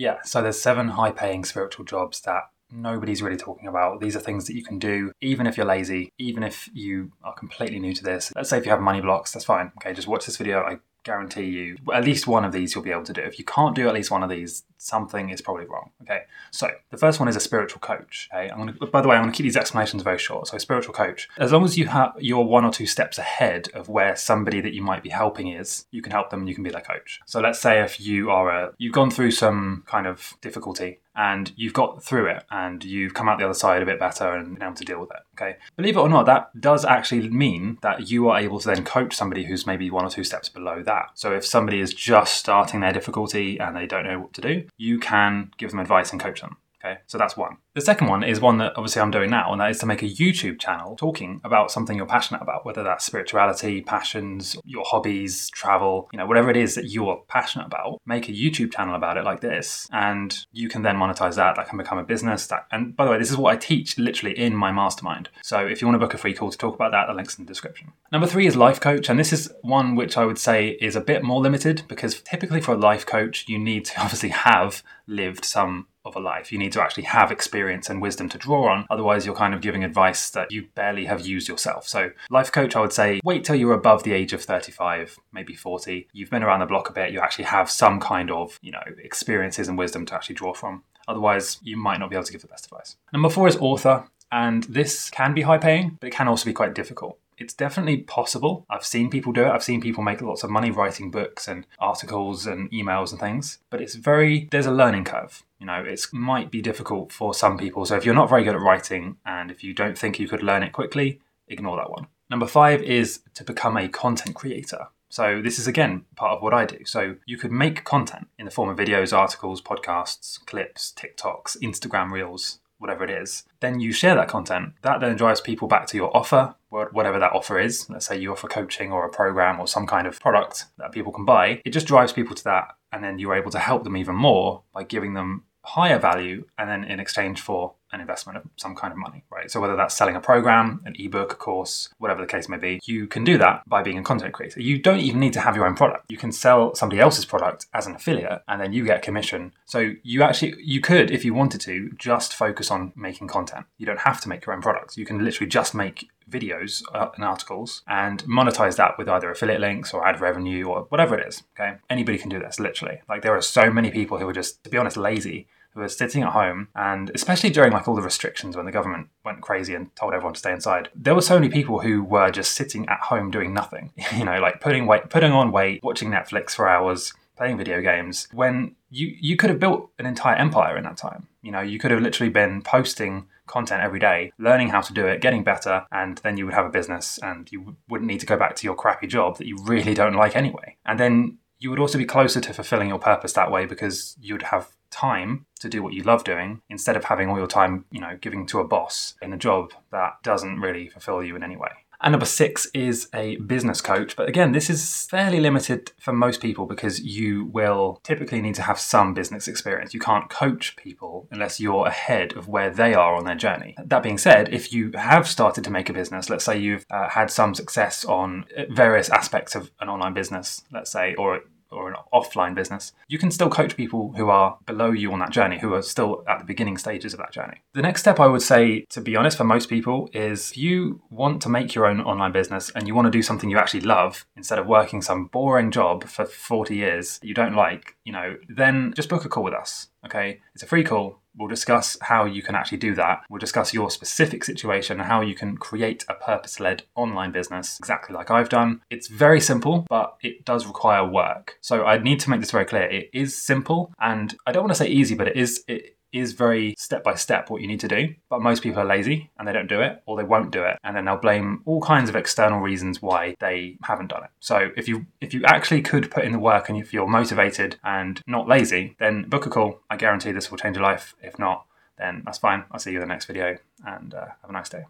Yeah, so there's seven high paying spiritual jobs that nobody's really talking about. These are things that you can do even if you're lazy, even if you are completely new to this. Let's say if you have money blocks, that's fine. Okay, just watch this video. I guarantee you at least one of these you'll be able to do. If you can't do at least one of these, something is probably wrong. Okay, so the first one is a spiritual coach. Okay, I'm gonna, by the way, I'm to keep these explanations very short. So, spiritual coach, as long as you have you're one or two steps ahead of where somebody that you might be helping is, you can help them. You can be their coach. So, let's say if you are a you've gone through some kind of difficulty and you've got through it and you've come out the other side a bit better and been able to deal with it. Okay. Believe it or not, that does actually mean that you are able to then coach somebody who's maybe one or two steps below that. So if somebody is just starting their difficulty and they don't know what to do, you can give them advice and coach them. Okay, so that's one. The second one is one that obviously I'm doing now, and that is to make a YouTube channel talking about something you're passionate about, whether that's spirituality, passions, your hobbies, travel, you know, whatever it is that you're passionate about. Make a YouTube channel about it like this, and you can then monetize that. That can become a business. That, and by the way, this is what I teach literally in my mastermind. So if you want to book a free call to talk about that, the link's in the description. Number three is life coach, and this is one which I would say is a bit more limited because typically for a life coach, you need to obviously have lived some of a life. You need to actually have experience and wisdom to draw on. Otherwise, you're kind of giving advice that you barely have used yourself. So, life coach, I would say, wait till you're above the age of 35, maybe 40. You've been around the block a bit. You actually have some kind of, you know, experiences and wisdom to actually draw from. Otherwise, you might not be able to give the best advice. Number four is author. And this can be high paying, but it can also be quite difficult it's definitely possible. I've seen people do it. I've seen people make lots of money writing books and articles and emails and things, but it's very, there's a learning curve. You know, it might be difficult for some people. So if you're not very good at writing and if you don't think you could learn it quickly, ignore that one. Number five is to become a content creator. So, this is again part of what I do. So, you could make content in the form of videos, articles, podcasts, clips, TikToks, Instagram reels, whatever it is, then you share that content. That then drives people back to your offer, whatever that offer is. Let's say you offer coaching or a program or some kind of product that people can buy. It just drives people to that. And then you're able to help them even more by giving them higher value and then in exchange for an investment of some kind of money, right? So whether that's selling a program, an ebook, a course, whatever the case may be, you can do that by being a content creator. You don't even need to have your own product. You can sell somebody else's product as an affiliate and then you get commission. So you actually you could if you wanted to just focus on making content. You don't have to make your own products. You can literally just make videos uh, and articles and monetize that with either affiliate links or ad revenue or whatever it is, okay? Anybody can do this literally. Like there are so many people who are just to be honest lazy who are sitting at home and especially during like all the restrictions when the government went crazy and told everyone to stay inside there were so many people who were just sitting at home doing nothing. You know like putting weight putting on weight watching netflix for hours playing video games when you you could have built an entire empire in that time. You know you could have literally been posting content every day learning how to do it getting better and then you would have a business and you wouldn't need to go back to your crappy job that you really don't like anyway. And then you would also be closer to fulfilling your purpose that way because you'd have time to do what you love doing instead of having all your time, you know, giving to a boss in a job that doesn't really fulfill you in any way. And number six is a business coach. But again, this is fairly limited for most people because you will typically need to have some business experience. You can't coach people unless you're ahead of where they are on their journey. That being said, if you have started to make a business, let's say you've uh, had some success on various aspects of an online business, let's say, or or an offline business, you can still coach people who are below you on that journey, who are still at the beginning stages of that journey. The next step I would say, to be honest, for most people, is if you want to make your own online business and you want to do something you actually love instead of working some boring job for 40 years you don't like, you know, then just book a call with us. Okay, it's a free call. We'll discuss how you can actually do that. We'll discuss your specific situation and how you can create a purpose led online business exactly like I've done. It's very simple, but it does require work. So I need to make this very clear. It is simple and I don't want to say easy, but it is, it, is very step by step what you need to do. But most people are lazy and they don't do it or they won't do it. And then they'll blame all kinds of external reasons why they haven't done it. So if you if you actually could put in the work and if you're motivated and not lazy, then book a call. I guarantee this will change your life. If not, then that's fine. I'll see you in the next video and uh, have a nice day.